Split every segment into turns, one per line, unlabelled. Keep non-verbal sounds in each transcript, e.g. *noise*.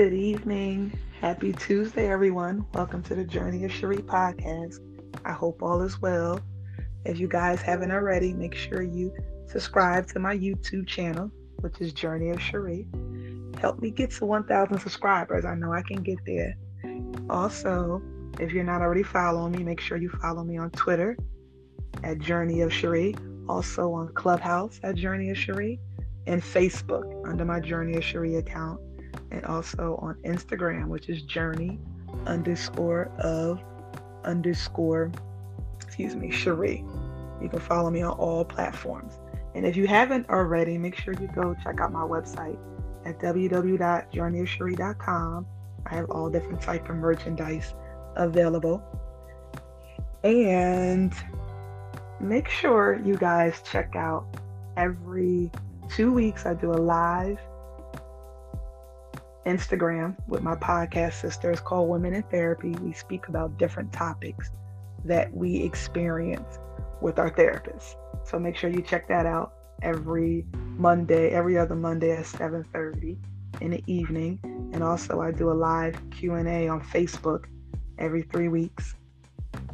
Good evening. Happy Tuesday, everyone. Welcome to the Journey of Cherie podcast. I hope all is well. If you guys haven't already, make sure you subscribe to my YouTube channel, which is Journey of Cherie. Help me get to 1,000 subscribers. I know I can get there. Also, if you're not already following me, make sure you follow me on Twitter at Journey of Cherie, also on Clubhouse at Journey of Cherie, and Facebook under my Journey of Cherie account, and also on Instagram, which is Journey underscore of underscore, excuse me, Cherie. You can follow me on all platforms. And if you haven't already, make sure you go check out my website at www.journeyofcherie.com. I have all different type of merchandise available. And make sure you guys check out every two weeks I do a live Instagram with my podcast sisters called Women in Therapy. We speak about different topics that we experience with our therapists. So make sure you check that out every Monday, every other Monday at 7:30 in the evening. And also I do a live Q&A on Facebook every 3 weeks.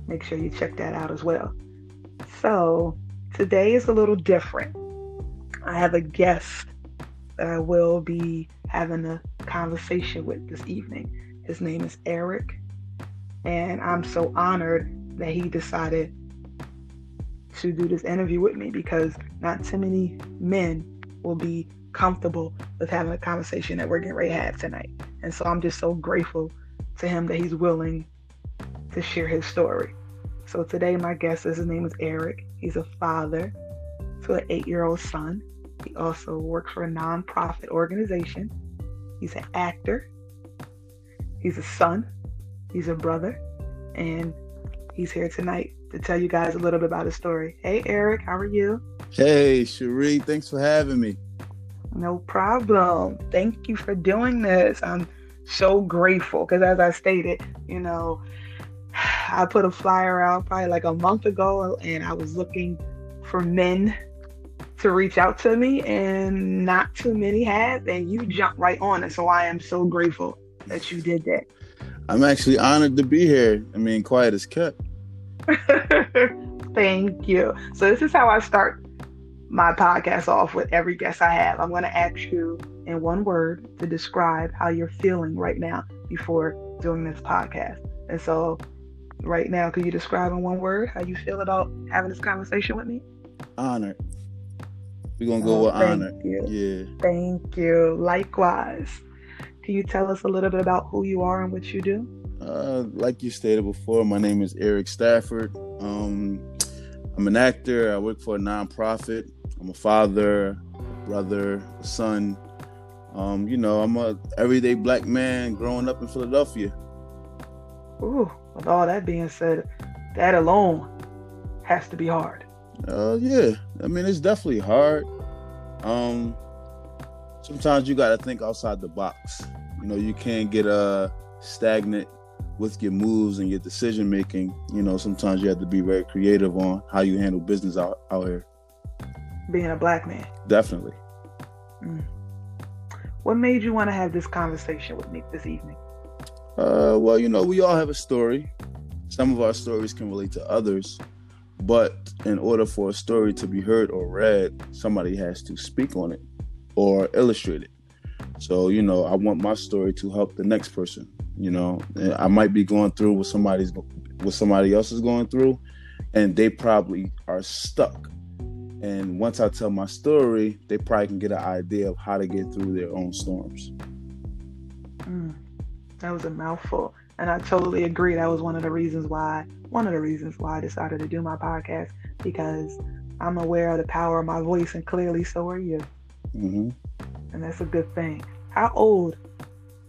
Make sure you check that out as well. So, today is a little different. I have a guest that I will be having a conversation with this evening. His name is Eric, and I'm so honored that he decided to do this interview with me because not too many men will be comfortable with having a conversation that we're getting ready to have tonight. And so I'm just so grateful to him that he's willing to share his story. So today my guest is his name is Eric. He's a father to an eight-year-old son. He also works for a nonprofit organization. He's an actor. He's a son. He's a brother. And he's here tonight to tell you guys a little bit about his story. Hey, Eric, how are you?
Hey, Cherie, thanks for having me.
No problem. Thank you for doing this. I'm so grateful because, as I stated, you know, *sighs* I put a flyer out probably like a month ago and I was looking for men to reach out to me, and not too many have, and you jumped right on it. So I am so grateful that you did that.
I'm actually honored to be here. I mean, quiet as kept. *laughs*
Thank you. So this is how I start my podcast off with every guest I have. I'm going to ask you in one word to describe how you're feeling right now before doing this podcast. And so, right now, can you describe in one word how you feel about having this conversation with me?
Honored. We're gonna go oh, with honor.
You. Yeah. Thank you. Likewise. Can you tell us a little bit about who you are and what you do?
Uh, like you stated before, my name is Eric Stafford. Um, I'm an actor. I work for a nonprofit. I'm a father, brother, son. Um, you know, I'm a everyday black man growing up in Philadelphia.
Ooh, with all that being said, that alone has to be hard.
Uh, yeah. I mean, it's definitely hard. Um, sometimes you got to think outside the box. You know, you can't get uh stagnant with your moves and your decision making. You know, sometimes you have to be very creative on how you handle business out out here.
Being a black man.
Definitely.
Mm. What made you want to have this conversation with me this evening?
Uh, well, you know, we all have a story. Some of our stories can relate to others. But in order for a story to be heard or read, somebody has to speak on it or illustrate it. So, you know, I want my story to help the next person. You know, I might be going through what somebody's what somebody else is going through, and they probably are stuck. And once I tell my story, they probably can get an idea of how to get through their own storms.
Mm, that was a mouthful. And I totally agree. That was one of the reasons why, one of the reasons why I decided to do my podcast because I'm aware of the power of my voice, and clearly so are you.
Mm-hmm.
And that's a good thing. How old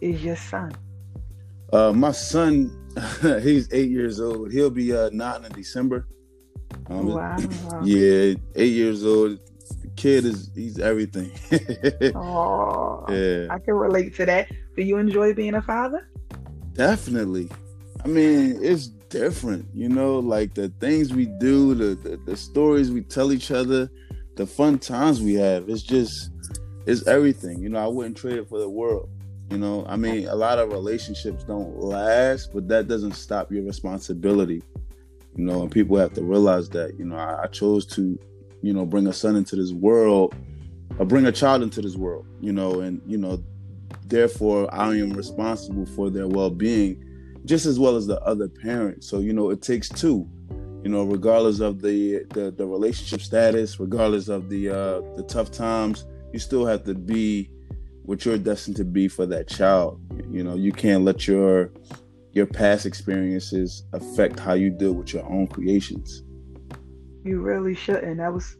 is your son?
Uh, my son, *laughs* he's eight years old. He'll be uh, nine in December.
Um, wow.
Yeah, eight years old. The kid is he's everything. *laughs*
oh, yeah. I can relate to that. Do you enjoy being a father?
Definitely. I mean, it's different, you know, like the things we do, the, the, the stories we tell each other, the fun times we have. It's just it's everything. You know, I wouldn't trade it for the world. You know, I mean, a lot of relationships don't last, but that doesn't stop your responsibility. You know, and people have to realize that. You know, I, I chose to, you know, bring a son into this world, or bring a child into this world. You know, and you know, therefore, I am responsible for their well-being, just as well as the other parent. So, you know, it takes two. You know, regardless of the the, the relationship status, regardless of the uh, the tough times, you still have to be what you're destined to be for that child. You know, you can't let your your past experiences affect how you deal with your own creations.
You really shouldn't. That was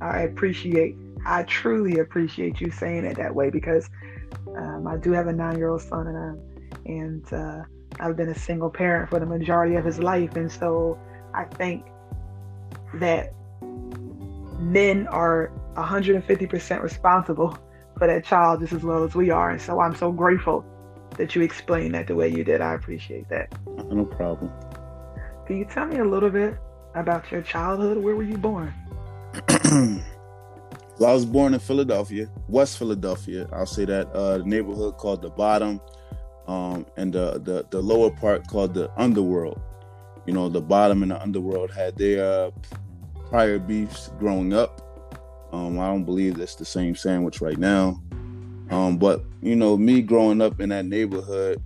I appreciate I truly appreciate you saying it that way because um, I do have a nine-year-old son and I, and uh, I've been a single parent for the majority of his life, and so I think that men are 150% responsible for that child just as well as we are. And so I'm so grateful that you explained that the way you did. I appreciate that.
No problem.
Can you tell me a little bit about your childhood? Where were you born? *clears throat*
well, I was born in Philadelphia, West Philadelphia. I'll say that uh, neighborhood called the Bottom, um, and the, the the lower part called the Underworld. You know, the Bottom and the Underworld had their uh, prior beefs growing up. Um, I don't believe that's the same sandwich right now. Um, but you know, me growing up in that neighborhood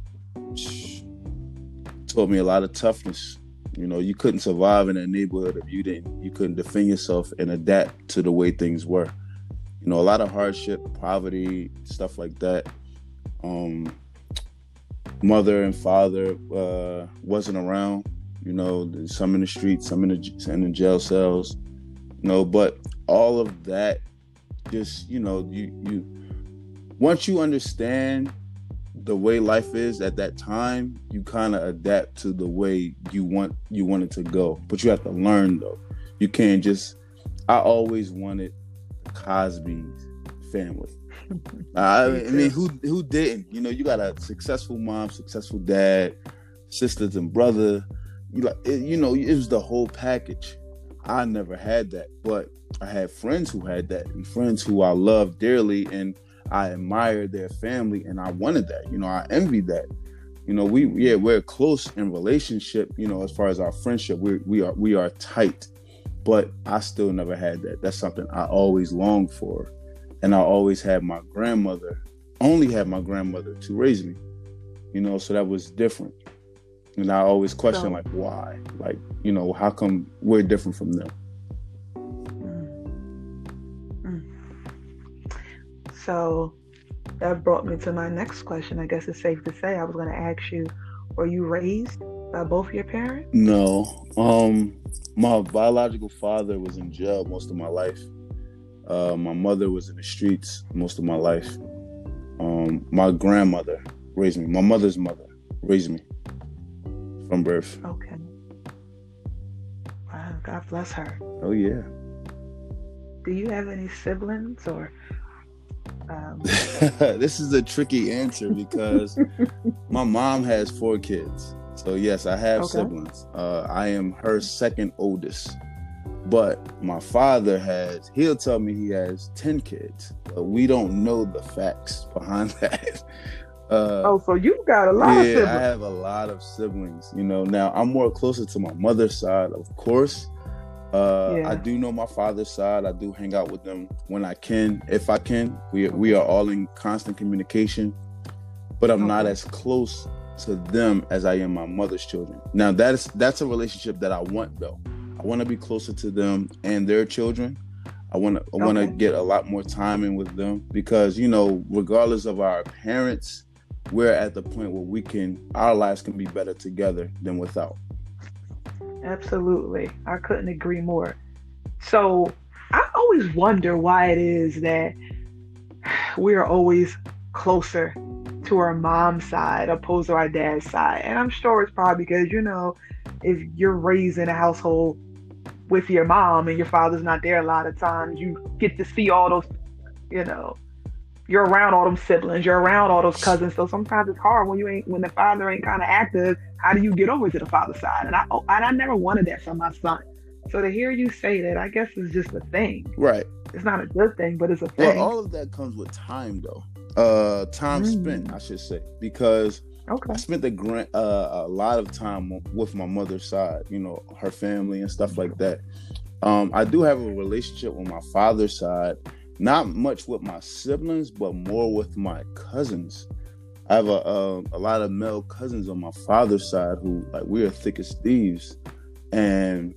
*sniffs* taught me a lot of toughness. You know, you couldn't survive in that neighborhood if you didn't. You couldn't defend yourself and adapt to the way things were. You know, a lot of hardship, poverty, stuff like that. Um, mother and father uh, wasn't around. You know, some in the streets, some in the, in the jail cells. You know, but all of that just you know you you once you understand the way life is at that time you kind of adapt to the way you want you want it to go but you have to learn though you can't just i always wanted cosby's family *laughs* uh, I, I mean who who didn't you know you got a successful mom successful dad sisters and brother you like you know it was the whole package i never had that but I had friends who had that and friends who I loved dearly and I admired their family and I wanted that. You know, I envied that. You know, we yeah, we're close in relationship, you know, as far as our friendship. We we are we are tight. But I still never had that. That's something I always longed for. And I always had my grandmother, only had my grandmother to raise me. You know, so that was different. And I always question so, like why? Like, you know, how come we're different from them? Mm. Mm.
So that brought me to my next question. I guess it's safe to say I was going to ask you, were you raised by both your parents?
No. Um, my biological father was in jail most of my life. Uh, my mother was in the streets most of my life. Um, my grandmother raised me. My mother's mother raised me from birth.
Okay. Wow, God bless her.
Oh yeah.
Do you have any siblings or
um, *laughs* this is a tricky answer because *laughs* my mom has four kids. So yes, I have okay. siblings. Uh, I am her second oldest. But my father has, he'll tell me he has 10 kids. But we don't know the facts *laughs* behind that.
Uh, oh, so you got a lot
yeah, I have a lot of siblings. You know, now I'm more closer to my mother's side, of course. Uh, yeah. I do know my father's side. I do hang out with them when I can, if I can. We we are all in constant communication, but I'm okay. not as close to them as I am my mother's children. Now that's that's a relationship that I want though. I want to be closer to them and their children. I want to I want to get a lot more time in with them because you know, regardless of our parents, we're at the point where we can our lives can be better together than without.
Absolutely. I couldn't agree more. So I always wonder why it is that *sighs* we are always closer to our mom's side opposed to our dad's side. And I'm sure it's probably because, you know, if you're raised in a household with your mom and your father's not there a lot of times, you get to see all those, you know, you're around all them siblings, you're around all those cousins. So sometimes it's hard when you ain't when the father ain't kind of active. How do you get over to the father side? And I oh, and I never wanted that for my son. So to hear you say that, I guess is just a thing.
Right.
It's not a good thing, but it's a thing.
Well, all of that comes with time, though. Uh, time mm. spent, I should say, because
okay. I
spent a grant uh, a lot of time with my mother's side. You know, her family and stuff like that. Um, I do have a relationship with my father's side, not much with my siblings, but more with my cousins. I have a, a, a lot of male cousins on my father's side who like we are thick as thieves, and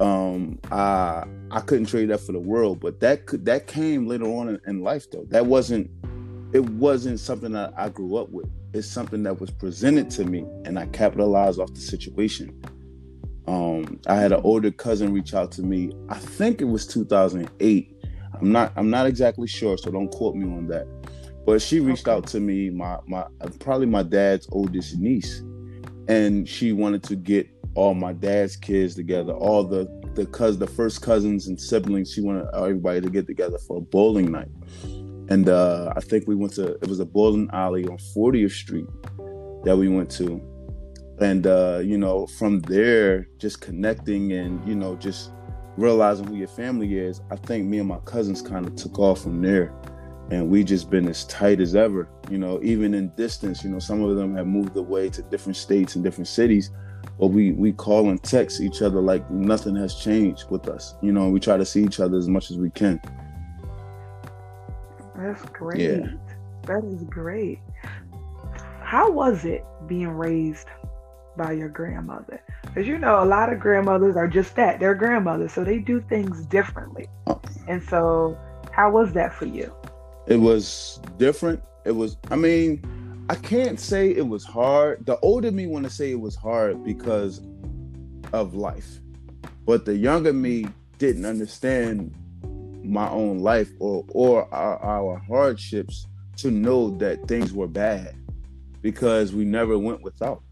um, I I couldn't trade that for the world. But that could that came later on in, in life though. That wasn't it wasn't something that I grew up with. It's something that was presented to me, and I capitalized off the situation. Um, I had an older cousin reach out to me. I think it was 2008. I'm not I'm not exactly sure, so don't quote me on that. But she reached okay. out to me, my my probably my dad's oldest niece, and she wanted to get all my dad's kids together, all the the cuz the first cousins and siblings. She wanted everybody to get together for a bowling night, and uh, I think we went to it was a bowling alley on 40th Street that we went to, and uh, you know from there just connecting and you know just realizing who your family is. I think me and my cousins kind of took off from there and we just been as tight as ever you know even in distance you know some of them have moved away to different states and different cities but we we call and text each other like nothing has changed with us you know we try to see each other as much as we can
that's great yeah. that is great how was it being raised by your grandmother because you know a lot of grandmothers are just that they're grandmothers so they do things differently and so how was that for you
it was different. It was, I mean, I can't say it was hard. The older me want to say it was hard because of life. But the younger me didn't understand my own life or or our, our hardships to know that things were bad because we never went without.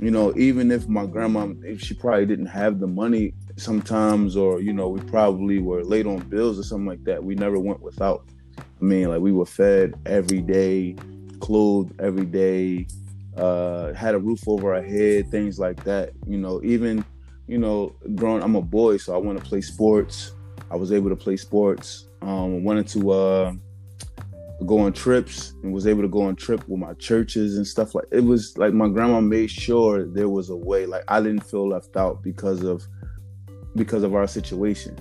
You know, even if my grandma, if she probably didn't have the money sometimes, or you know, we probably were late on bills or something like that, we never went without. I mean, like we were fed every day, clothed every day, uh, had a roof over our head, things like that. You know, even, you know, growing, I'm a boy, so I want to play sports. I was able to play sports. Um, wanted to uh, go on trips and was able to go on trip with my churches and stuff like. It was like my grandma made sure there was a way. Like I didn't feel left out because of because of our situation.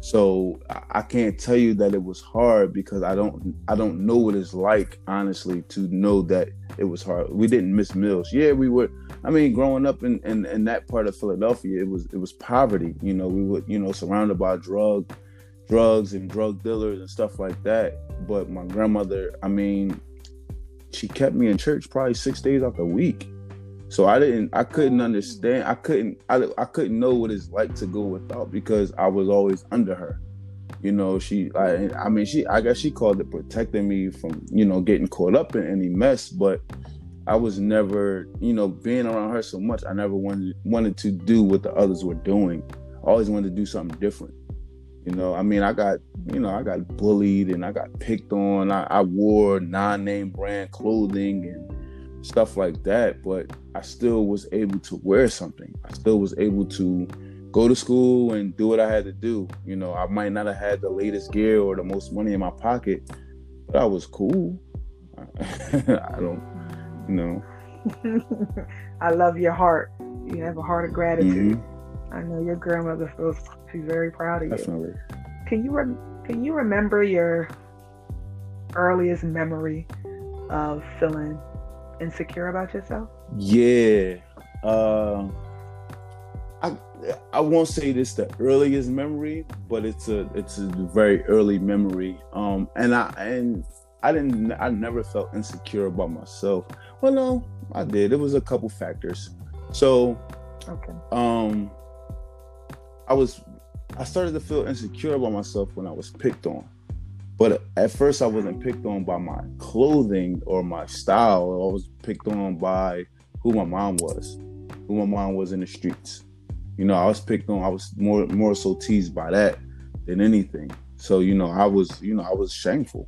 So I can't tell you that it was hard because I don't I don't know what it's like honestly to know that it was hard. We didn't miss meals. Yeah, we were. I mean, growing up in, in, in that part of Philadelphia, it was it was poverty. You know, we were you know surrounded by drug drugs and drug dealers and stuff like that. But my grandmother, I mean, she kept me in church probably six days out the week. So I didn't, I couldn't oh. understand. I couldn't, I, I couldn't know what it's like to go without because I was always under her. You know, she, I, I mean, she, I guess she called it protecting me from, you know, getting caught up in any mess. But I was never, you know, being around her so much. I never wanted wanted to do what the others were doing. I always wanted to do something different. You know, I mean, I got, you know, I got bullied and I got picked on. I, I wore non-name brand clothing and stuff like that, but I still was able to wear something. I still was able to go to school and do what I had to do. You know, I might not have had the latest gear or the most money in my pocket, but I was cool. *laughs* I don't, you know. *laughs*
I love your heart. You have a heart of gratitude. Mm-hmm. I know your grandmother feels she's very proud of you.
Definitely.
Can you re- can you remember your earliest memory of feeling insecure about yourself?
Yeah. Uh, I I won't say this the earliest memory, but it's a it's a very early memory. Um, and I and I didn't I never felt insecure about myself. Well, no, I did. It was a couple factors. So,
okay.
Um, I was I started to feel insecure about myself when I was picked on. But at first, I wasn't picked on by my clothing or my style. I was picked on by who my mom was, who my mom was in the streets. You know, I was picked on. I was more more so teased by that than anything. So you know, I was you know I was shameful.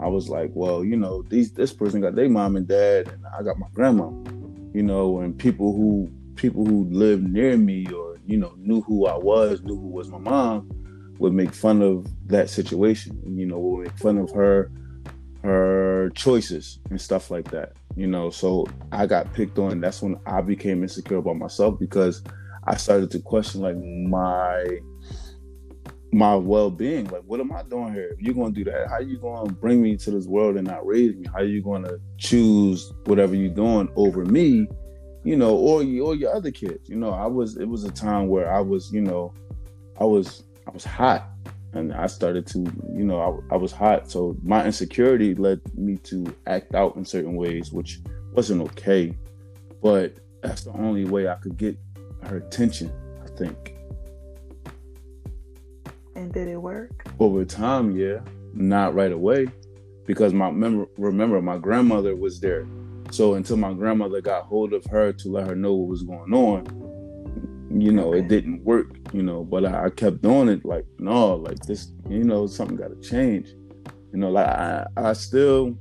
I was like, well, you know, these this person got their mom and dad, and I got my grandma. You know, and people who people who live near me or you know knew who I was, knew who was my mom would make fun of that situation. You know, would make fun of her, her choices and stuff like that. You know, so I got picked on. That's when I became insecure about myself because I started to question like my my well being. Like, what am I doing here? If you're gonna do that, how are you gonna bring me to this world and not raise me? How you gonna choose whatever you're doing over me? You know, or or your other kids. You know, I was. It was a time where I was. You know, I was. I was hot and I started to, you know, I, I, was hot. So my insecurity led me to act out in certain ways, which wasn't okay. But that's the only way I could get her attention, I think.
And did it work?
Over time, yeah. Not right away. Because my remember, remember my grandmother was there. So until my grandmother got hold of her to let her know what was going on, you know, it didn't work, you know, but I, I, kept doing it like, no, like this, you know, something got to change. You know, like I, I still,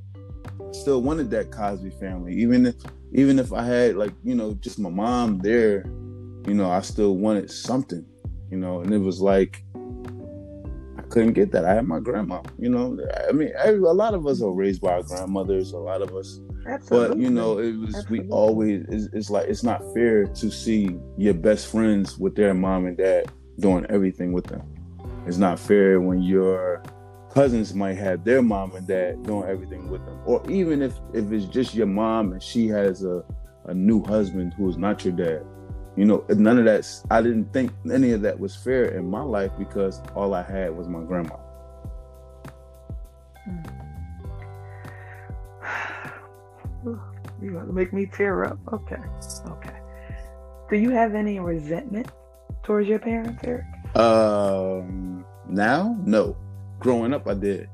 still wanted that Cosby family, even if, even if I had like, you know, just my mom there, you know, I still wanted something, you know, and it was like, I couldn't get that. I had my grandma, you know, I mean, a lot of us are raised by our grandmothers. A lot of us Absolutely. But you know, it was Absolutely. we always it's, it's, like it's not fair to see your best friends with their mom and dad doing everything with them. It's not fair when your cousins might have their mom and dad doing everything with them, or even if if it's just your mom and she has a a new husband who is not your dad. You know, none of that. I didn't think any of that was fair in my life because all I had was my grandma. Mm.
You want to make me tear up? Okay. Okay. Do you have any resentment towards your parents, Eric?
Um, now, no. Growing up, I did.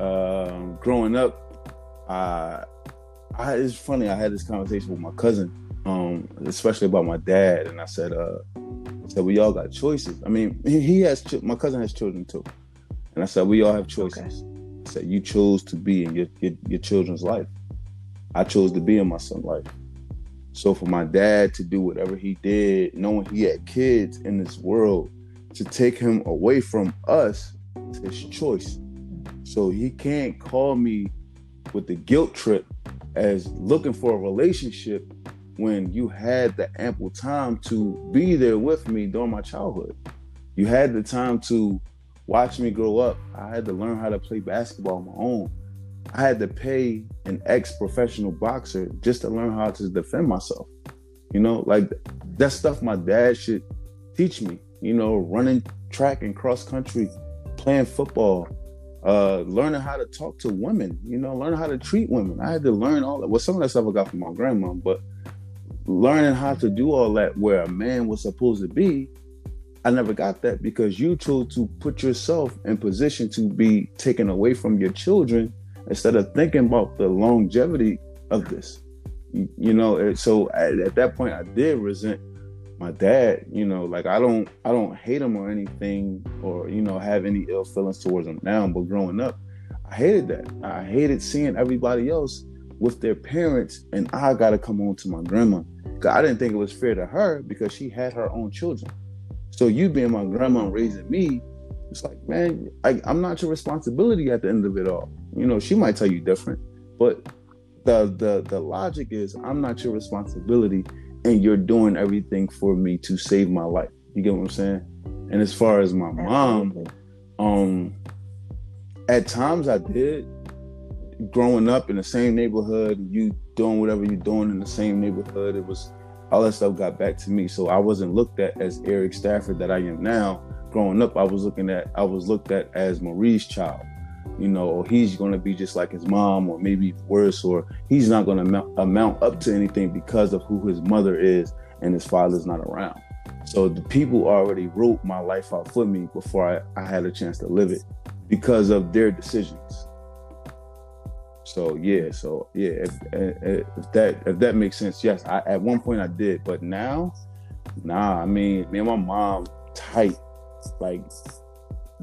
Um, growing up, I, I, it's funny. I had this conversation with my cousin, um, especially about my dad, and I said, uh, I said we all got choices. I mean, he has. My cousin has children too, and I said we all have choices. Okay. I said you chose to be in your, your, your children's life. I chose to be in my son's life. So for my dad to do whatever he did, knowing he had kids in this world, to take him away from us, it's his choice. So he can't call me with the guilt trip as looking for a relationship when you had the ample time to be there with me during my childhood. You had the time to watch me grow up. I had to learn how to play basketball on my own. I had to pay an ex-professional boxer just to learn how to defend myself. You know, like that stuff my dad should teach me. You know, running track and cross country, playing football, uh, learning how to talk to women. You know, learning how to treat women. I had to learn all that. Well, some of that stuff I got from my grandma, but learning how to do all that where a man was supposed to be, I never got that because you chose to put yourself in position to be taken away from your children instead of thinking about the longevity of this. You, know, so at, at that point, I did resent my dad you know like i don't i don't hate him or anything or you know have any ill feelings towards him now but growing up i hated that. I hated seeing everybody else with their parents and i gotta come home to my grandma. I didn't think it was fair to her because she had her own children. So you being my grandma raising me it's like man I, i'm not your responsibility at the end of it all you know, she might tell you different, but the the the logic is I'm not your responsibility and you're doing everything for me to save my life. You get what I'm saying? And as far as my mom, um at times I did growing up in the same neighborhood, you doing whatever you're doing in the same neighborhood, it was all that stuff got back to me. So I wasn't looked at as Eric Stafford that I am now. Growing up, I was looking at I was looked at as Marie's child you know, or he's going to be just like his mom, or maybe worse, or he's not going to amount, up to anything because of who his mother is and his father's not around. So the people already wrote my life out for me before I, I had a chance to live it because of their decisions. So yeah, so yeah, if, if that if that makes sense, yes. I, at one point I did, but now, nah. I mean, me and my mom tight, like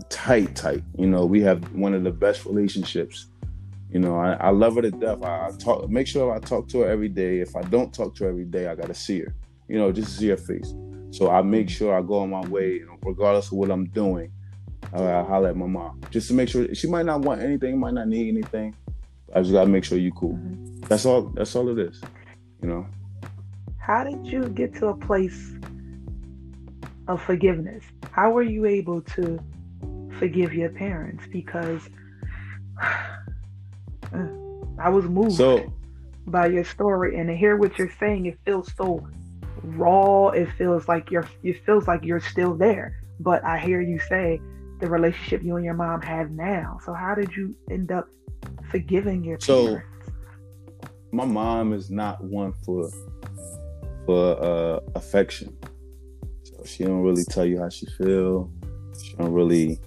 tight, tight. You know, we have one of the best relationships. You know, I, I love her to death. I, I, talk, make sure I talk to her every day. If I don't talk to her every day, I gotta see her. You know, just to see her face. So I make sure I go on my way, regardless of what I'm doing. I'll, I'll holler at my mom just to make sure she might not want anything, might not need anything. I just gotta make sure you cool. Mm-hmm. That's all. That's all it is. You know.
How did you get to a place of forgiveness? How were you able to forgive your parents? Because *sighs* I was moved so, by your story, and to hear what you're saying, it feels so raw. It feels like you're. It feels like you're still there. But I hear you say the relationship you and your mom have now. So how did you end up forgiving your so, parents?
My mom is not one for for uh, affection. So she don't really tell you how she feel. She don't really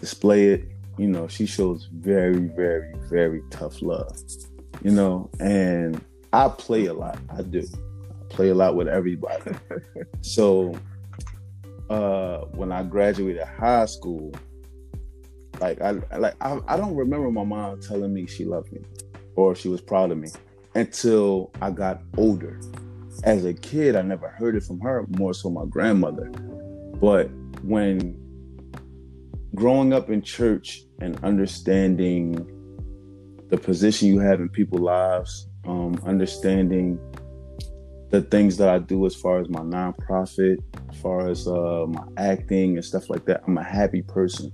display it. You know, she shows very, very, very tough love. You know, and I play a lot. I do. I play a lot with everybody. *laughs* so uh, when I graduated high school, like I like I, I don't remember my mom telling me she loved me or she was proud of me until I got older. As a kid, I never heard it from her, more so my grandmother. But when growing up in church and understanding the position you have in people's lives, um, understanding the things that I do as far as my nonprofit, as far as uh, my acting and stuff like that, I'm a happy person.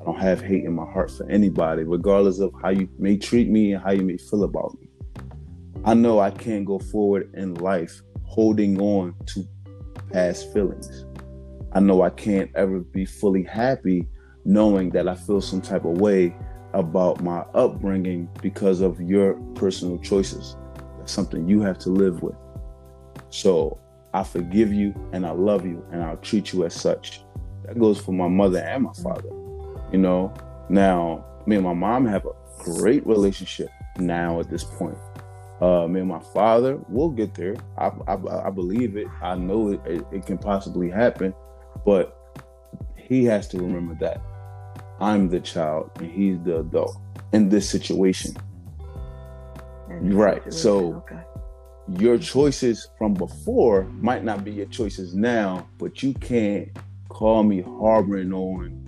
I don't have hate in my heart for anybody, regardless of how you may treat me and how you may feel about me. I know I can't go forward in life holding on to past feelings. I know I can't ever be fully happy knowing that I feel some type of way about my upbringing because of your personal choices. That's something you have to live with. So I forgive you and I love you and I'll treat you as such. That goes for my mother and my father. You know, now me and my mom have a great relationship now at this point. Uh, me and my father, we'll get there. I, I, I believe it. I know it, it, it can possibly happen, but he has to remember that I'm the child and he's the adult in this situation. right. Situation. So okay your choices from before might not be your choices now, but you can't call me harboring on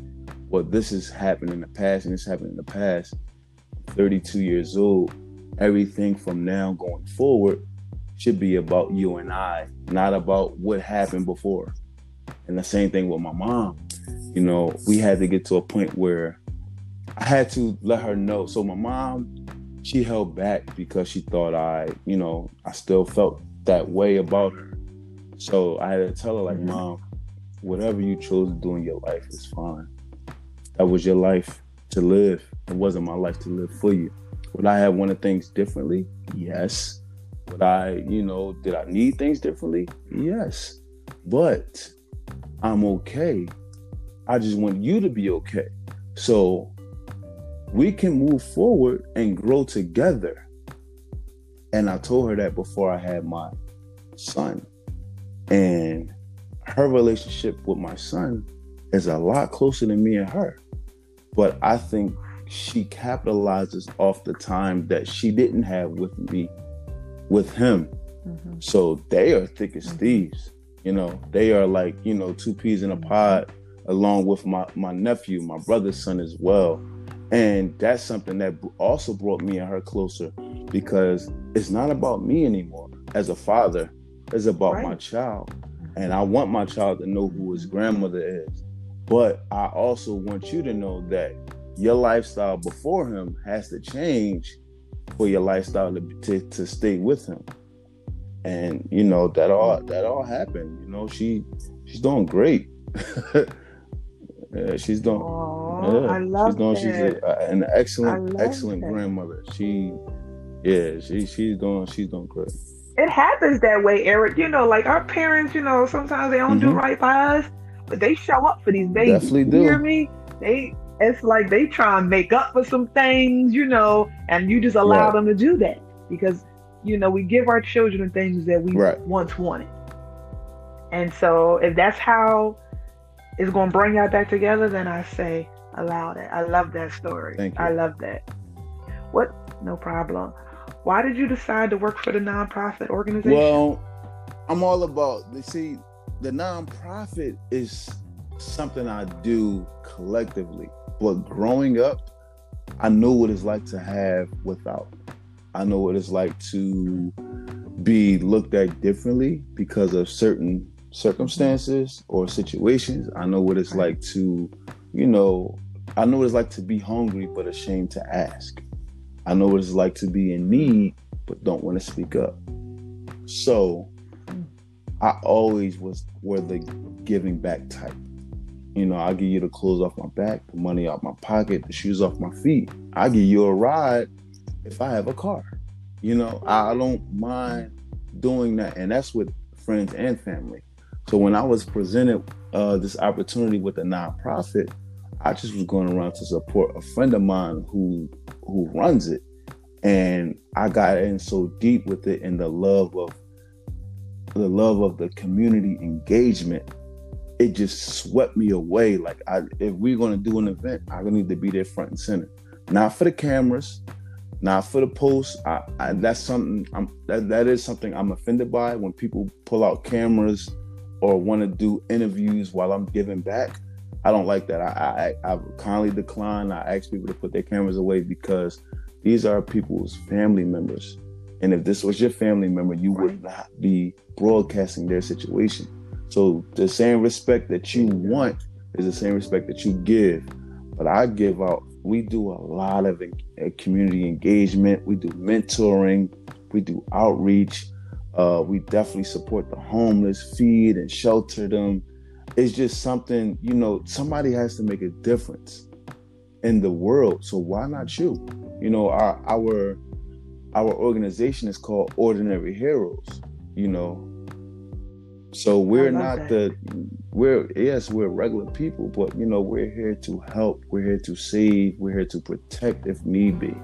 well, this has happened in the past and this happened in the past. 32 years old. Everything from now going forward should be about you and I, not about what happened before. And the same thing with my mom. You know, we had to get to a point where I had to let her know. So my mom she held back because she thought I, you know, I still felt that way about her. So I had to tell her, like, mm-hmm. mom, whatever you chose to do in your life is fine. That was your life to live. It wasn't my life to live for you. Would I have wanted things differently? Yes. Would I, you know, did I need things differently? Yes. But I'm okay. I just want you to be okay. So we can move forward and grow together. And I told her that before I had my son. And her relationship with my son is a lot closer than me and her. But I think she capitalizes off the time that she didn't have with me, with him. Mm-hmm. So they are thick as mm-hmm. thieves. You know, they are like, you know, two peas in a pod, along with my, my nephew, my brother's son as well. And that's something that also brought me and her closer because it's not about me anymore as a father, it's about right. my child. And I want my child to know who his grandmother is. But I also want you to know that your lifestyle before him has to change for your lifestyle to, to, to stay with him. And you know that all that all happened. You know she she's doing great. *laughs* Yeah, she's doing.
Aww, yeah, I love
she's doing. She's a, an excellent, excellent that. grandmother. She, yeah, she she's doing. She's doing great.
It happens that way, Eric. You know, like our parents. You know, sometimes they don't mm-hmm. do right by us, but they show up for these babies.
Definitely do.
You hear me? They. It's like they try and make up for some things, you know, and you just allow right. them to do that because, you know, we give our children things that we right. once wanted. And so, if that's how is going to bring y'all back together, then I say allow that. I love that story.
Thank you.
I love that. What? No problem. Why did you decide to work for the nonprofit organization?
Well, I'm all about. You see, the nonprofit is something I do collectively. But growing up, I know what it's like to have without. I know what it's like to be looked at differently because of certain circumstances or situations. I know what it's like to, you know, I know what it's like to be hungry but ashamed to ask. I know what it's like to be in need but don't want to speak up. So I always was were the giving back type. You know, I'll give you the clothes off my back, the money out my pocket, the shoes off my feet. I'll give you a ride if I have a car. You know, I don't mind doing that. And that's with friends and family. So when I was presented uh, this opportunity with a nonprofit, I just was going around to support a friend of mine who who runs it. And I got in so deep with it and the love of the love of the community engagement it just swept me away. Like, I, if we're gonna do an event, I need to be there front and center, not for the cameras, not for the posts. I, I, that's something I'm that, that is something I'm offended by when people pull out cameras or want to do interviews while I'm giving back. I don't like that. I, I I kindly decline. I ask people to put their cameras away because these are people's family members. And if this was your family member, you would not be broadcasting their situation. So the same respect that you want is the same respect that you give. But I give out, we do a lot of uh, community engagement, we do mentoring, we do outreach. Uh, we definitely support the homeless, feed and shelter them. It's just something, you know, somebody has to make a difference in the world. So why not you? You know, our our our organization is called Ordinary Heroes. You know, so we're not that. the we're yes, we're regular people, but you know, we're here to help, we're here to save, we're here to protect if need be.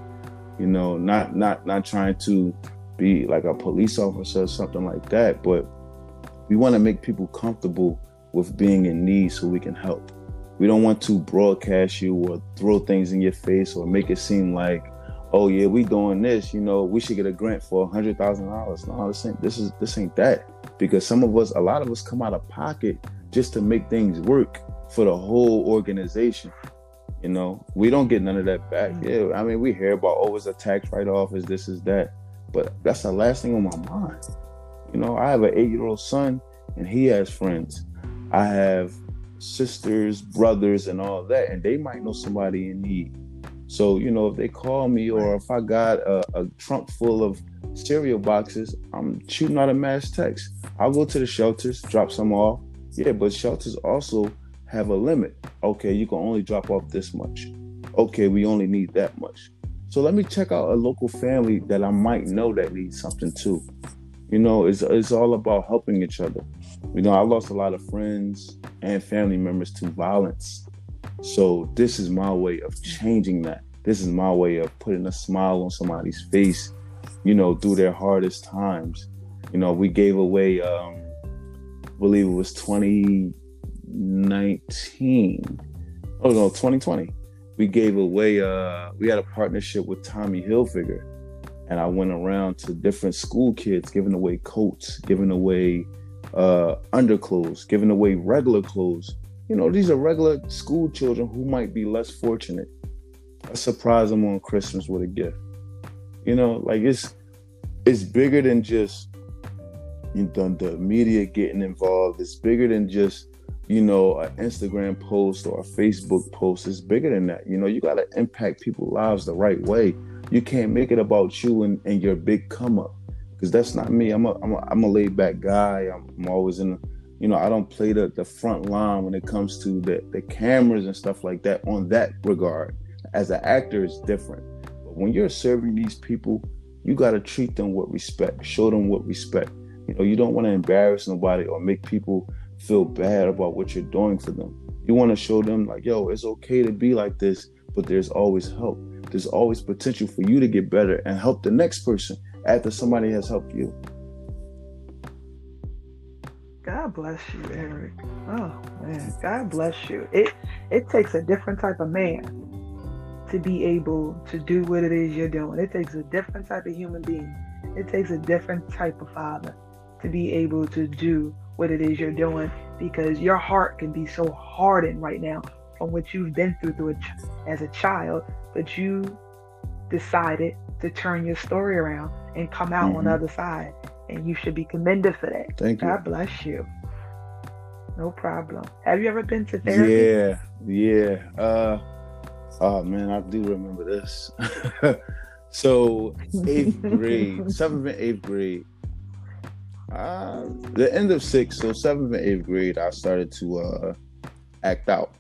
You know, not not not trying to be like a police officer or something like that, but we want to make people comfortable with being in need so we can help. We don't want to broadcast you or throw things in your face or make it seem like, oh yeah, we doing this, you know, we should get a grant for a hundred thousand dollars. No, this ain't this is this ain't that because some of us, a lot of us come out of pocket just to make things work for the whole organization. You know, we don't get none of that back. Mm. Yeah, I mean, we hear about oh, it's a tax write off, is this, is that, but that's the last thing on my mind. You know, I have an eight year old son and he has friends. I have sisters, brothers, and all that, and they might know somebody in need. So, you know, if they call me or if I got a, a trunk full of cereal boxes, I'm shooting out a mass text. I'll go to the shelters, drop some off. Yeah, but shelters also have a limit. Okay, you can only drop off this much. Okay, we only need that much. So let me check out a local family that I might know that needs something too. You know, it's it's all about helping each other. You know, I lost a lot of friends and family members to violence. So this is my way of changing that. This is my way of putting a smile on somebody's face you know, through their hardest times. You know, we gave away, um, I believe it was 2019. Oh no, 2020. We gave away. Uh, we had a partnership with Tommy Hilfiger, and I went around to different school kids, giving away coats, giving away uh, underclothes, giving away regular clothes. You know, these are regular school children who might be less fortunate. I surprise them on Christmas with a gift. You know, like it's it's bigger than just you know, the media getting involved. It's bigger than just you know an Instagram post or a Facebook post. It's bigger than that. You know, you got to impact people's lives the right way. You can't make it about you and, and your big come up because that's not me. I'm a I'm a, I'm a laid back guy. I'm, I'm always in. you know, I don't play the, the front line when it comes to the, the cameras and stuff like that on that regard. As an actor, it's different But when you're serving these people, you got to treat them with respect, show them with respect. You know, you don't want to embarrass nobody or make people feel bad about what you're doing for them. You want to show them, like, yo, it's okay to be like this, but there's always help. There's always potential for you to get better and help the next person after somebody has helped you.
God bless you, Eric. Oh man, God bless you. It it takes a different type of man to be able to do what it is you're doing. It takes a different type of human being. It takes a different type of father to be able to do what it is you're doing because your heart can be so hardened right now from what you've been through, through a ch- as a child, but you decided to turn your story around and come out mm-hmm. on the other side. And you should be commended for that.
Thank you.
God bless you. No problem. Have you ever been to therapy?
Yeah, yeah. Uh, oh man, I do remember this. *laughs* so eighth *laughs* grade, seventh and eighth grade. Uh, the end of sixth, so seventh and eighth grade, I started to uh, act out.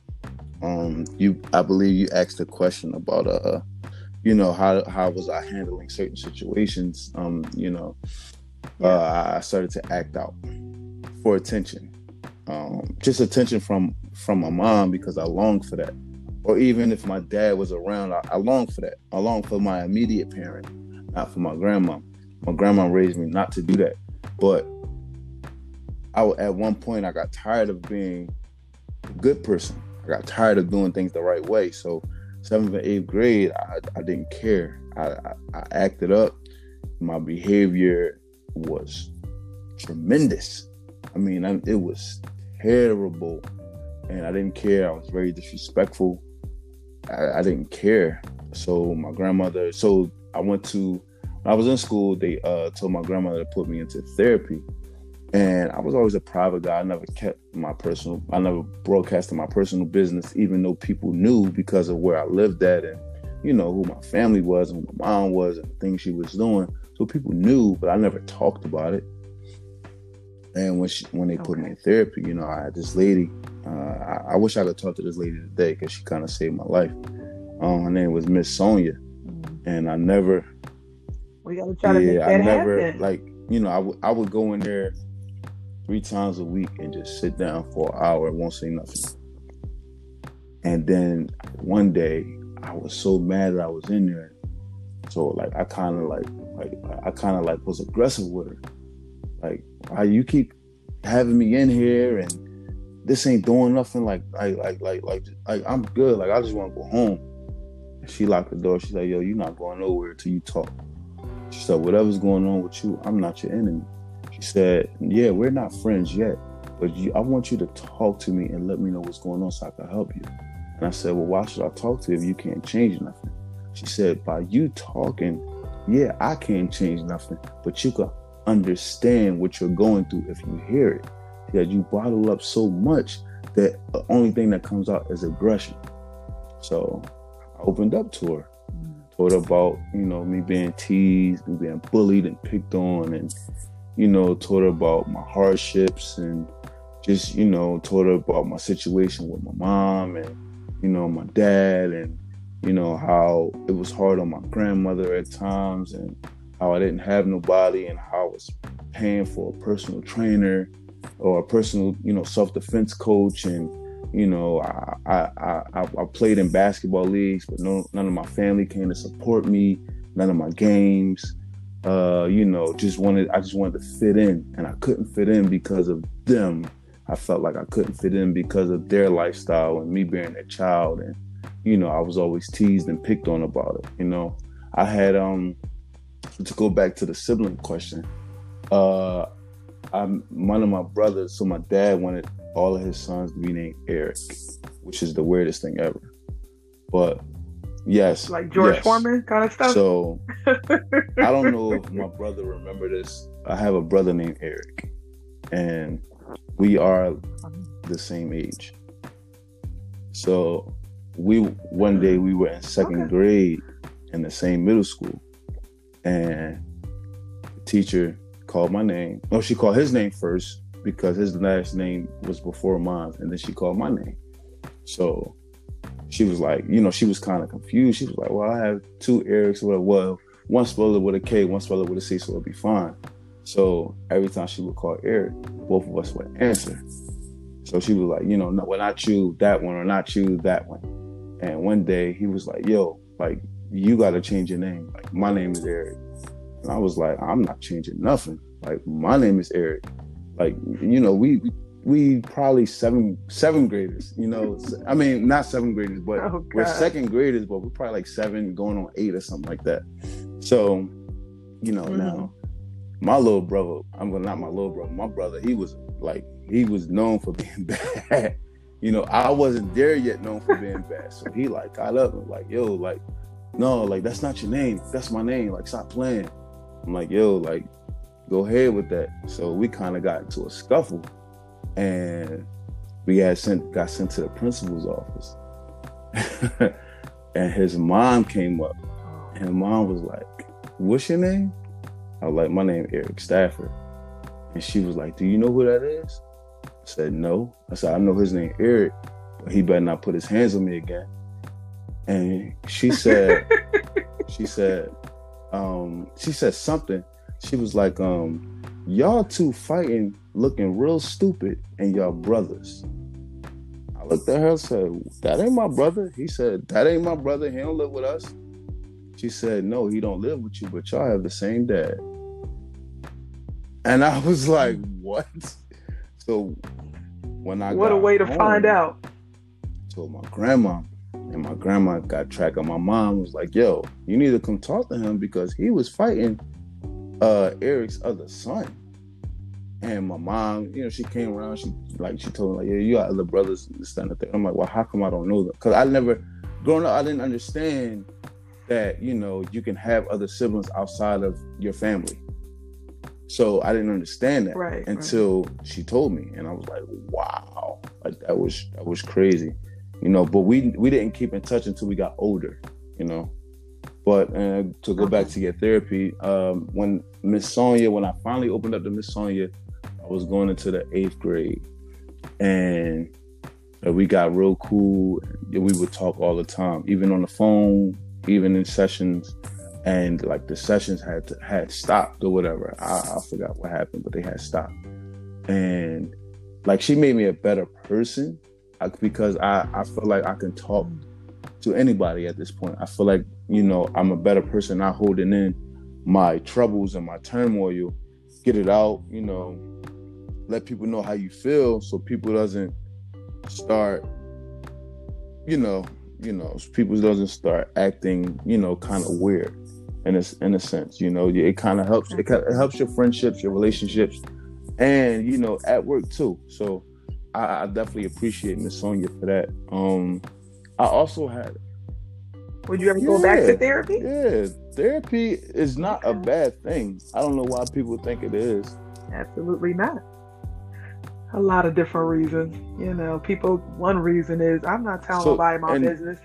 Um, you, I believe you asked a question about uh, you know how how was I handling certain situations. Um, you know, yeah. uh, I started to act out for attention, um, just attention from from my mom because I longed for that, or even if my dad was around, I, I longed for that. I longed for my immediate parent, not for my grandma. My grandma raised me not to do that, but I at one point I got tired of being a good person. I got tired of doing things the right way, so seventh and eighth grade, I, I didn't care. I, I, I acted up. My behavior was tremendous. I mean, I, it was terrible, and I didn't care. I was very disrespectful. I, I didn't care. So my grandmother. So I went to. When I was in school, they uh, told my grandmother to put me into therapy and I was always a private guy. I never kept my personal, I never broadcasted my personal business, even though people knew because of where I lived at and, you know, who my family was and who my mom was and the things she was doing. So people knew, but I never talked about it. And when she, when they okay. put me in therapy, you know, I had this lady. Uh, I, I, wish I could talk to this lady today because she kind of saved my life. Um, her name was Miss Sonia, mm-hmm. and I never.
We gotta try yeah, to make that I never
happen. like you know I, w- I would go in there three times a week and just sit down for an hour and won't say nothing. And then one day I was so mad that I was in there. So like I kind of like like I kind of like was aggressive with her. Like why you keep having me in here and this ain't doing nothing like like like like like, like I'm good. Like I just want to go home. And she locked the door. She's like, yo, you're not going nowhere till you talk. She said, whatever's going on with you, I'm not your enemy. She said, Yeah, we're not friends yet, but you, I want you to talk to me and let me know what's going on so I can help you. And I said, Well, why should I talk to you if you can't change nothing? She said, By you talking, yeah, I can't change nothing, but you can understand what you're going through if you hear it. Yeah, you bottle up so much that the only thing that comes out is aggression. So I opened up to her, her about, you know, me being teased, me being bullied and picked on and you know, told her about my hardships and just, you know, told her about my situation with my mom and, you know, my dad and, you know, how it was hard on my grandmother at times and how I didn't have nobody and how I was paying for a personal trainer or a personal, you know, self-defense coach and you know, I, I I I played in basketball leagues, but no, none of my family came to support me. None of my games uh, you know, just wanted I just wanted to fit in and I couldn't fit in because of them. I felt like I couldn't fit in because of their lifestyle and me being a child and you know, I was always teased and picked on about it. You know, I had um to go back to the sibling question. Uh I'm one of my brothers, so my dad wanted all of his sons to be named Eric, which is the weirdest thing ever. But Yes.
Like George
yes.
Foreman kind of stuff.
So *laughs* I don't know if my brother remember this. I have a brother named Eric, and we are the same age. So we one day we were in second okay. grade in the same middle school, and the teacher called my name. No, she called his name first because his last name was before mine, and then she called my name. So she was like, you know, she was kind of confused. She was like, well, I have two Erics. Well, well, one spelled with a K, one spelled with a C, so it'll be fine. So every time she would call Eric, both of us would answer. So she was like, you know, no, well, not you, that one, or not you, that one. And one day he was like, yo, like, you got to change your name. Like, my name is Eric. And I was like, I'm not changing nothing. Like, my name is Eric. Like, you know, we, we probably seven seven graders. You know, I mean not seven graders, but oh, we're second graders, but we're probably like seven going on eight or something like that. So, you know, mm-hmm. now my little brother, I'm well, not my little brother, my brother, he was like he was known for *laughs* being bad. you know, I wasn't there yet known for being bad. So he like got up and like, yo, like, no, like that's not your name. That's my name. Like, stop playing. I'm like, yo, like, go ahead with that. So we kind of got into a scuffle, and we had sent got sent to the principal's office, *laughs* and his mom came up, and mom was like, "What's your name?" I was like, "My name Eric Stafford," and she was like, "Do you know who that is?" I said, "No." I said, "I know his name Eric, but he better not put his hands on me again." And she said, *laughs* she said, um, she said something. She was like, um, y'all two fighting looking real stupid and y'all brothers. I looked at her and said, That ain't my brother. He said, That ain't my brother. He don't live with us. She said, No, he don't live with you, but y'all have the same dad. And I was like, What? So when I
What a way to
home,
find out.
Told my grandma. And my grandma got track of my mom, was like, yo, you need to come talk to him because he was fighting uh Eric's other son. And my mom, you know, she came around, she like she told me, like, yeah, you got other brothers and this and that. I'm like, well, how come I don't know them? Because I never growing up, I didn't understand that, you know, you can have other siblings outside of your family. So I didn't understand that
Right.
until she told me. And I was like, wow. Like that was that was crazy. You know, but we we didn't keep in touch until we got older, you know. But uh, to go back to your therapy, um, when Miss Sonia, when I finally opened up to Miss Sonia, I was going into the eighth grade, and uh, we got real cool. We would talk all the time, even on the phone, even in sessions. And like the sessions had to, had stopped or whatever. I, I forgot what happened, but they had stopped. And like she made me a better person I, because I I feel like I can talk to anybody at this point. I feel like you know I'm a better person not holding in my troubles and my turmoil. Get it out, you know. Let people know how you feel, so people doesn't start, you know, you know, people doesn't start acting, you know, kind of weird. In a in a sense, you know, it kind of helps. It, kinda- it helps your friendships, your relationships, and you know, at work too. So I, I definitely appreciate Miss Sonia for that. Um, I also had
Would you ever go back to therapy?
yeah, therapy is not a bad thing. I don't know why people think it is.
Absolutely not. A lot of different reasons. You know, people, one reason is I'm not telling
So,
nobody my
and-
business.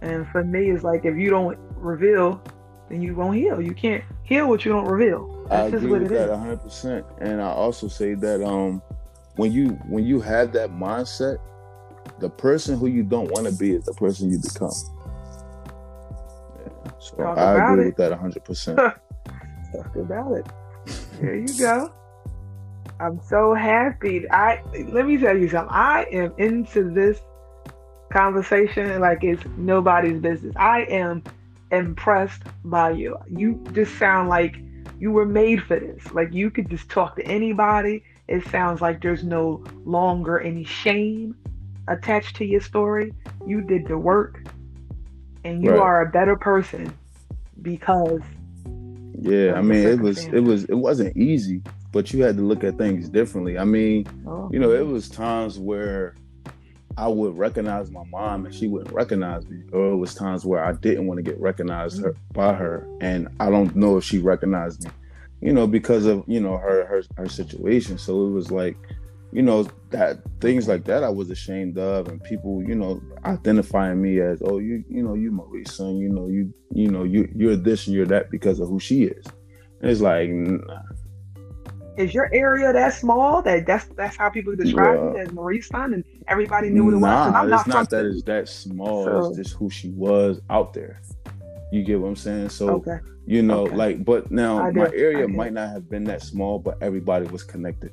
And for me, it's like if you don't reveal, then you won't heal. You can't heal what you don't reveal.
I
That's just
agree
what
with
it
that
is.
100. percent And I also say that um, when you when you have that mindset, the person who you don't want to be is the person you become. Yeah. So
Talk
I agree
it.
with that 100. percent *laughs*
Talk about it. There you go. I'm so happy. I let me tell you something. I am into this conversation like it's nobody's business. I am impressed by you. You just sound like you were made for this. Like you could just talk to anybody. It sounds like there's no longer any shame attached to your story. You did the work and you
Right.
are a better person because
Yeah, I mean it was it was it wasn't easy, but you had to look at things differently. I mean,
oh,
you know, it was times where I would recognize my mom and she wouldn't recognize me, or it was times where I didn't want to get recognized her, mm-hmm. by her, and I don't know if she recognized me, you know, because of you know her her her situation. So it was like, you know, that things like that I was ashamed of, and people, you know, identifying me as, oh, you you know, you Marie's son, you know, you you know, you you're this and you're that because of who she is. And it's like, nah,
is your area that small that that's that's how people describe
Well,
it as Marie's son and everybody knew what it was? I'm
it's
not,
not that it's that small.
So-
It's just who she was out there. You get what I'm saying? So
okay.
you know,
Okay.
like, but now my area might not have been that small, but everybody was connected.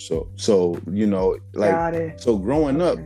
So, so you know, like, so growing up,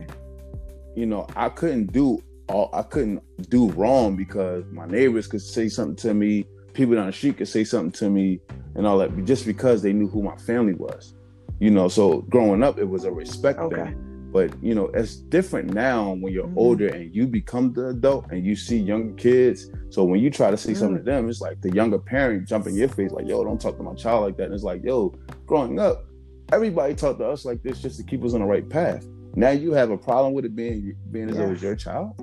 you know, I couldn't do all, I couldn't do wrong because my neighbors could say something to me, people down the street could say something to me, and all that, just because they knew who my family was. You know, so growing up, it was a respect
Okay.
thing. But you know, it's different now when you're
Mhm.
older and you become the adult and you see younger kids. So when you try to say something to
Mm.
them, it's like the younger parent jumping your face, like, "Yo, don't talk to my child like that." And it's like, "Yo, growing up, everybody talked to us like this just to keep us on the right path. Now you have a problem with it being being as though it's your child.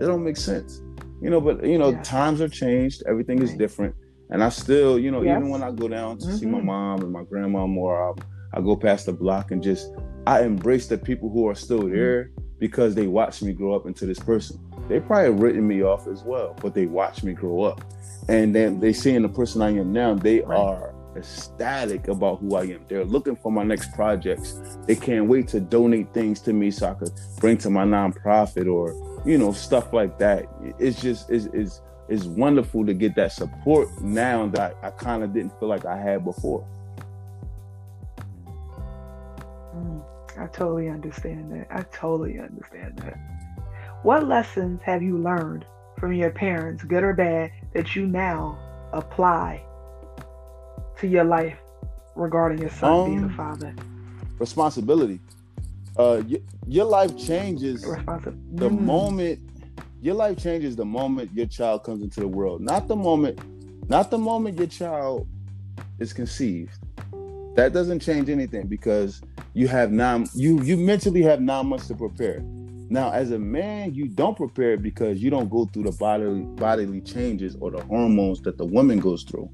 It don't make sense. You know, but you know, yeah. times are changed, everything right. is different. And I still, you know, yes. even when I go down to mm-hmm. see my mm-hmm. mom and my grandma more, I, I go past the block and just I embrace the people who are still mm-hmm. there because they watched me grow up into this person. They probably written me off as well, but they watched me grow up. And then they seeing the person I am now, they right. are ecstatic about who I am. They're looking for my next projects. They can't wait to donate things to me so I could bring to my nonprofit or, you know, stuff like that. It's just it's it's, it's wonderful to get that support now that I, kind of didn't feel like I had before.
Mm, I totally understand that. I totally understand that. What lessons have you learned from your parents, good or bad, that you now apply to your life regarding your son um, being a father?
Responsibility. Uh, y- your life changes the mm. moment. Your life changes the moment your child comes into the world. Not the moment. Not the moment your child is conceived. That doesn't change anything because you have nine. You you mentally have nine months to prepare. Now, as a man, you don't prepare because you don't go through the bodily bodily changes or the hormones that the woman goes through.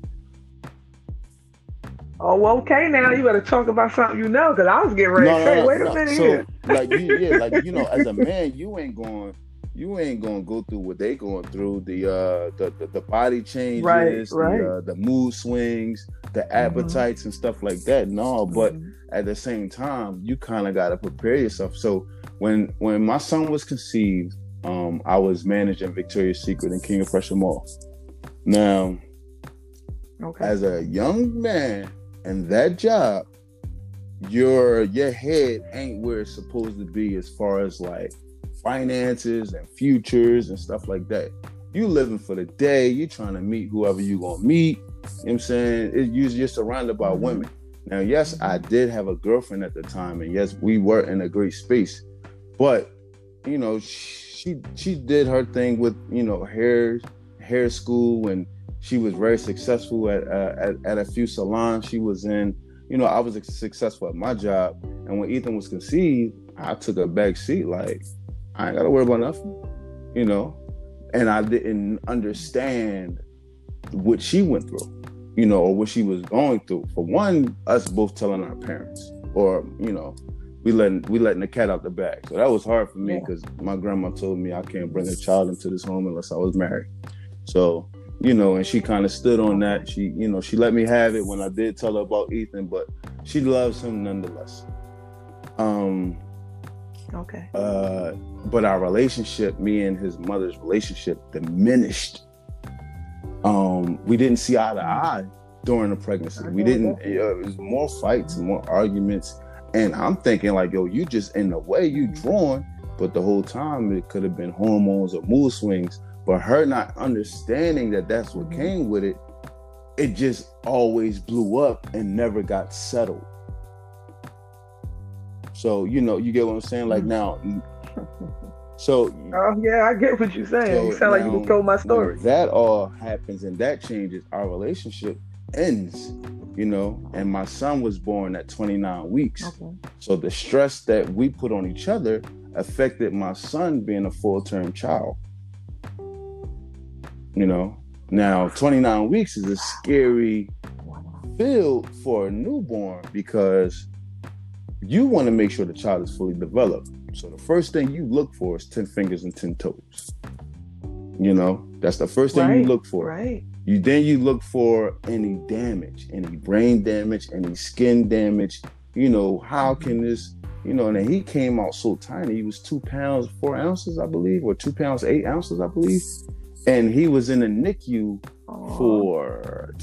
Oh, okay. Now you better talk about something you know, because I was getting ready no, to say, no, wait a minute so, here.
like, you, yeah, *laughs* like you know, as a man, you ain't going, you ain't going to go through what they going through the uh the the, the body changes, right, right. The, uh, the mood swings, the mm-hmm. appetites mm-hmm. and stuff like that. No, but mm-hmm. at the same time, you kind of got to prepare yourself. So when when my son was conceived, um, I was managing Victoria's Secret and King of Prussia Mall. Now, okay. as a young man and that job, your your head ain't where it's supposed to be as far as like finances and futures and stuff like that. You living for the day, you trying to meet whoever you gonna meet. You know what I'm saying? It, you're surrounded by mm-hmm. women. Now, yes, I did have a girlfriend at the time, and yes, we were in a great space. But, you know, she she did her thing with, you know, hair hair school and she was very successful at, uh, at, at a few salons she was in. You know, I was successful at my job, and when Ethan was conceived, I took a back seat. Like, I ain't got to worry about nothing. You know, and I didn't understand what she went through. You know, or what she was going through. For one, us both telling our parents, or you know, we letting we letting the cat out the bag. So that was hard for me because yeah. my grandma told me I can't bring a child into this home unless I was married. So you know, and she kind of stood on that. She, you know, she let me have it when I did tell her about Ethan, but she loves him nonetheless. Um,
okay.
Uh, but our relationship, me and his mother's relationship, diminished. Um, we didn't see eye to eye during the pregnancy. We didn't. It was more fights, more arguments, and I'm thinking like, yo, you just in the way you drawn, but the whole time it could have been hormones or mood swings but her not understanding that that's what mm-hmm. came with it, it just always blew up and never got settled. So, you know, you get what I'm saying? Like mm-hmm. now, *laughs* so
oh yeah, I get what you're saying. So you sound now, like you can tell my story.
that all happens and that changes, our relationship ends, you know. And my son was born at 29 weeks. Okay. So the stress that we put on each other affected my son being a full-term child. You know, now 29 weeks is a scary field for a newborn because you want to make sure the child is fully developed. So the first thing you look for is 10 fingers and 10 toes. You know, that's the first thing right, you look for.
Right.
You then you look for any damage, any brain damage, any skin damage. You know, how can this, you know, and he came out so tiny. He was two pounds, four ounces, I believe, or two pounds, eight ounces, I believe and he was in the NICU Aww. for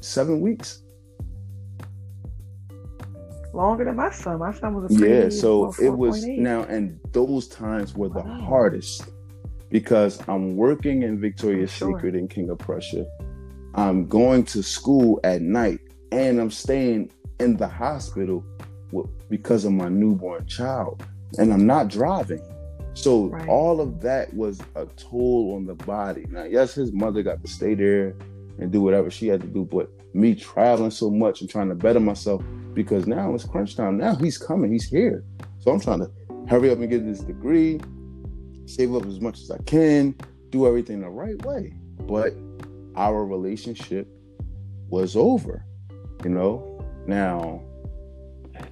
seven weeks.
Longer than my son. My son was a
yeah. So it was 8. now, and those times were the wow. hardest because I'm working in Victoria's sure. Secret in King of Prussia. I'm going to school at night, and I'm staying in the hospital because of my newborn child, and I'm not driving. So right. all of that was a toll on the body. Now, yes, his mother got to stay there, and do whatever she had to do. But me traveling so much and trying to better myself because now it's crunch time. Now he's coming, he's here. So I'm trying to hurry up and get this degree, save up as much as I can, do everything the right way. But our relationship was over, you know? Now,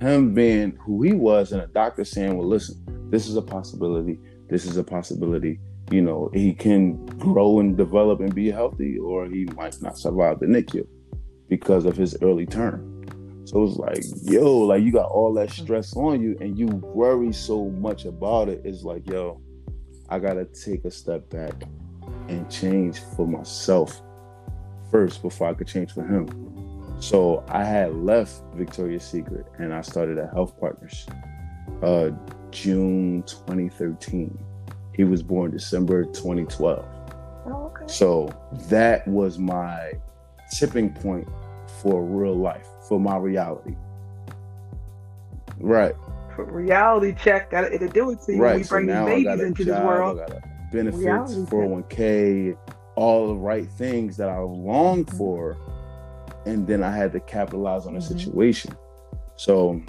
him being who he was and a doctor saying, well, listen, this is a possibility, this is a possibility. You know, he can grow and develop and be healthy, or he might not survive the NICU because of his early term. So it's like, yo, like you got all that stress on you and you worry so much about it. It's like, yo, I gotta take a step back and change for myself first before I could change for him. So I had left Victoria's Secret and I started at Health Partners uh, June 2013. He was born December 2012. Oh, okay. So that was my tipping point for real life, for my reality. Right.
For reality check, got to do it to you right. when we bring so these babies into job, this world. I got
benefits, 401k, all the right things that I longed mm-hmm. for. And then I had to capitalize on the mm-hmm. situation. So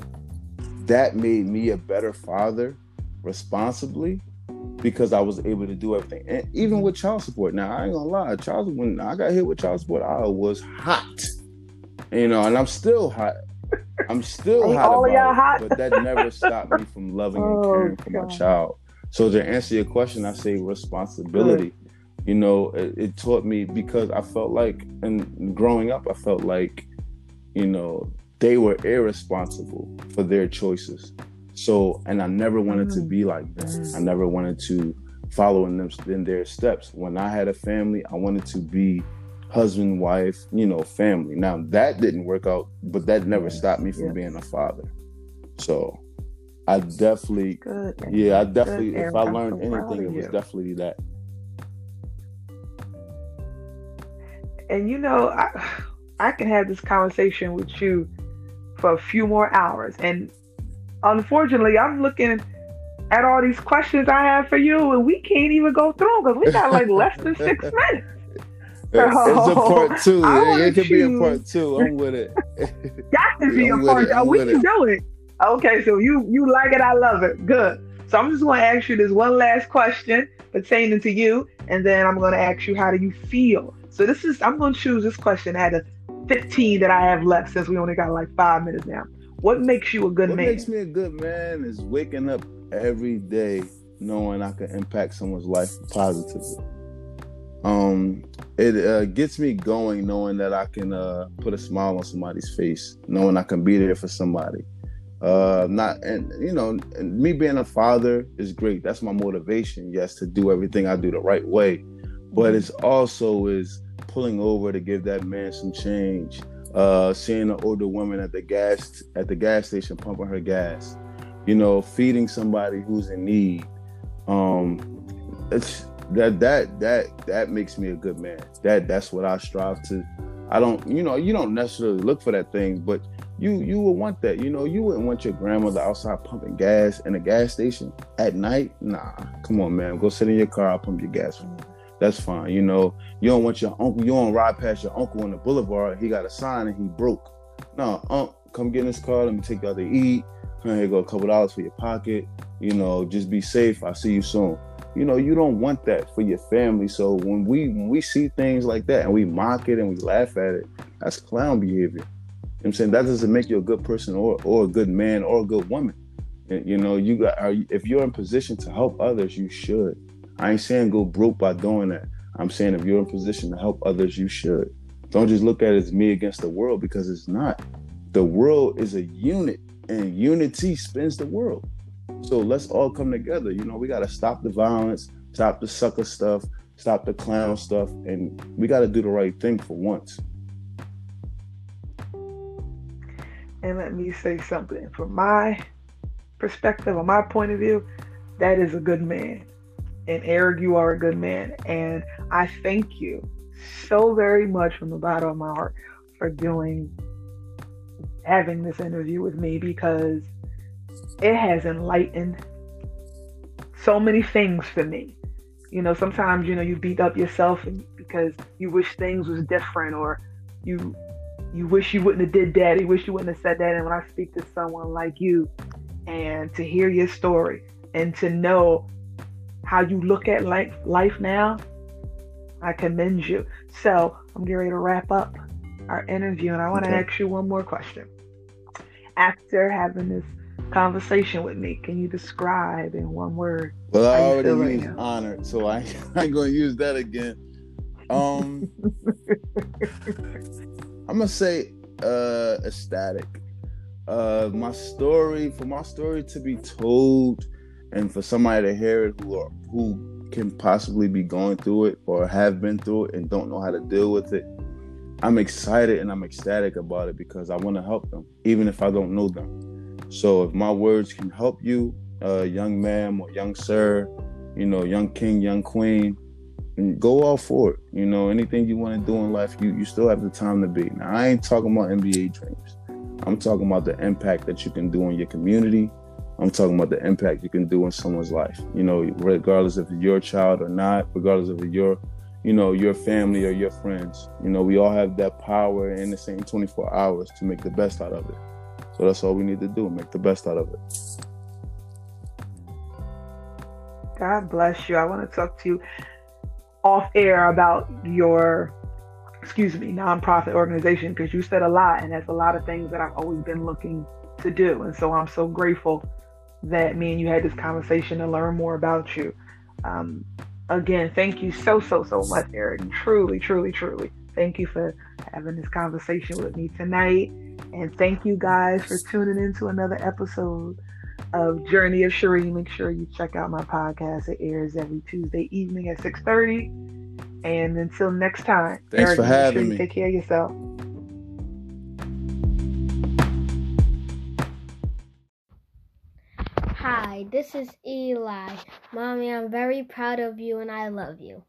that made me a better father responsibly because I was able to do everything. And even with child support. Now I ain't gonna lie, child when I got hit with child support, I was hot. You know, and I'm still hot. I'm still hot
all about it, hot?
but that never stopped me from loving and oh, caring for God. my child. So to answer your question, I say responsibility. You know, it, it, taught me because I felt like, and growing up, I felt like, you know, they were irresponsible for their choices. So, and I never wanted to mm-hmm. be like them. Mm-hmm. I never wanted to follow in them in their steps. When I had a family, I wanted to be husband, wife, you know, family. Now that didn't work out, but that never stopped me from being a father. So I definitely, Good. yeah, I definitely, Good. if I learned anything, it was definitely that.
And you know, I, I can have this conversation with you for a few more hours. And unfortunately, I'm looking at all these questions I have for you, and we can't even go through because we got like less than six *laughs* minutes.
it's a part two. It, it could be a part two. I'm with it. *laughs*
Got to be *laughs* a part two. We can do it. Okay, so you you like it, I love it. Good. So I'm just going to ask you this one last question pertaining to you, and then I'm going to ask you how do you feel. So this is I'm going to choose this question out of 15 that I have left since we only got like five minutes now. What makes you a good
what
man?
What makes me a good man is waking up every day knowing I can impact someone's life positively. Um, it uh, gets me going knowing that I can uh, put a smile on somebody's face, knowing I can be there for somebody uh not and you know and me being a father is great that's my motivation yes to do everything i do the right way but it's also is pulling over to give that man some change uh seeing an older woman at the gas at the gas station pumping her gas you know feeding somebody who's in need um it's that that that that makes me a good man that that's what i strive to i don't you know you don't necessarily look for that thing but you you would want that. You know, you wouldn't want your grandmother outside pumping gas in a gas station at night. Nah, come on, man. Go sit in your car, I'll pump your gas for you. That's fine. You know, you don't want your uncle, you don't ride past your uncle on the boulevard. He got a sign and he broke. No, unc, come get in this car. Let me take you out to eat. Here go a couple dollars for your pocket. You know, just be safe. I'll see you soon. You know, you don't want that for your family. So when we when we see things like that and we mock it and we laugh at it, that's clown behavior. I'm saying that doesn't make you a good person or or a good man or a good woman. You know, you got if you're in position to help others, you should. I ain't saying go broke by doing that. I'm saying if you're in position to help others, you should. Don't just look at it as me against the world because it's not. The world is a unit and unity spins the world. So let's all come together. You know, we got to stop the violence, stop the sucker stuff, stop the clown stuff, and we got to do the right thing for once.
and let me say something from my perspective or my point of view that is a good man and eric you are a good man and i thank you so very much from the bottom of my heart for doing having this interview with me because it has enlightened so many things for me You know, sometimes you know you beat up yourself because you wish things was different, or you you wish you wouldn't have did that. You wish you wouldn't have said that. And when I speak to someone like you, and to hear your story, and to know how you look at life life now, I commend you. So I'm getting ready to wrap up our interview, and I want to okay. ask you one more question. After having this conversation with me, can you describe in one word?
Well, I already used right honored, so I, *laughs* I ain't gonna use that again. Um, *laughs* I'm gonna say uh, ecstatic. Uh, my story, for my story to be told, and for somebody to hear it who are, who can possibly be going through it or have been through it and don't know how to deal with it, I'm excited and I'm ecstatic about it because I want to help them, even if I don't know them. So if my words can help you, uh, young ma'am or young sir, you know, young king, young queen, go all for it. You know, anything you want to do in life, you you still have the time to be. Now, I ain't talking about NBA dreams. I'm talking about the impact that you can do in your community. I'm talking about the impact you can do in someone's life. You know, regardless if your child or not, regardless of your you know, your family or your friends. You know, we all have that power in the same 24 hours to make the best out of it. So that's all we need to do, make the best out of it.
God bless you. I want to talk to you off air about your excuse me, nonprofit organization because you said a lot and that's a lot of things that I've always been looking to do. And so I'm so grateful that me and you had this conversation to learn more about you. Um, again, thank you so, so, so much, Eric. Truly, truly, truly. Thank you for having this conversation with me tonight. And thank you guys for tuning in to another episode of Journey of Cherie. Make sure you check out my podcast. It airs every Tuesday evening at 6.30. And until next time,
thanks Eric, for having sure me.
Take care of yourself.
Hi, this is Eli. Mommy, I'm very proud of you and I love you.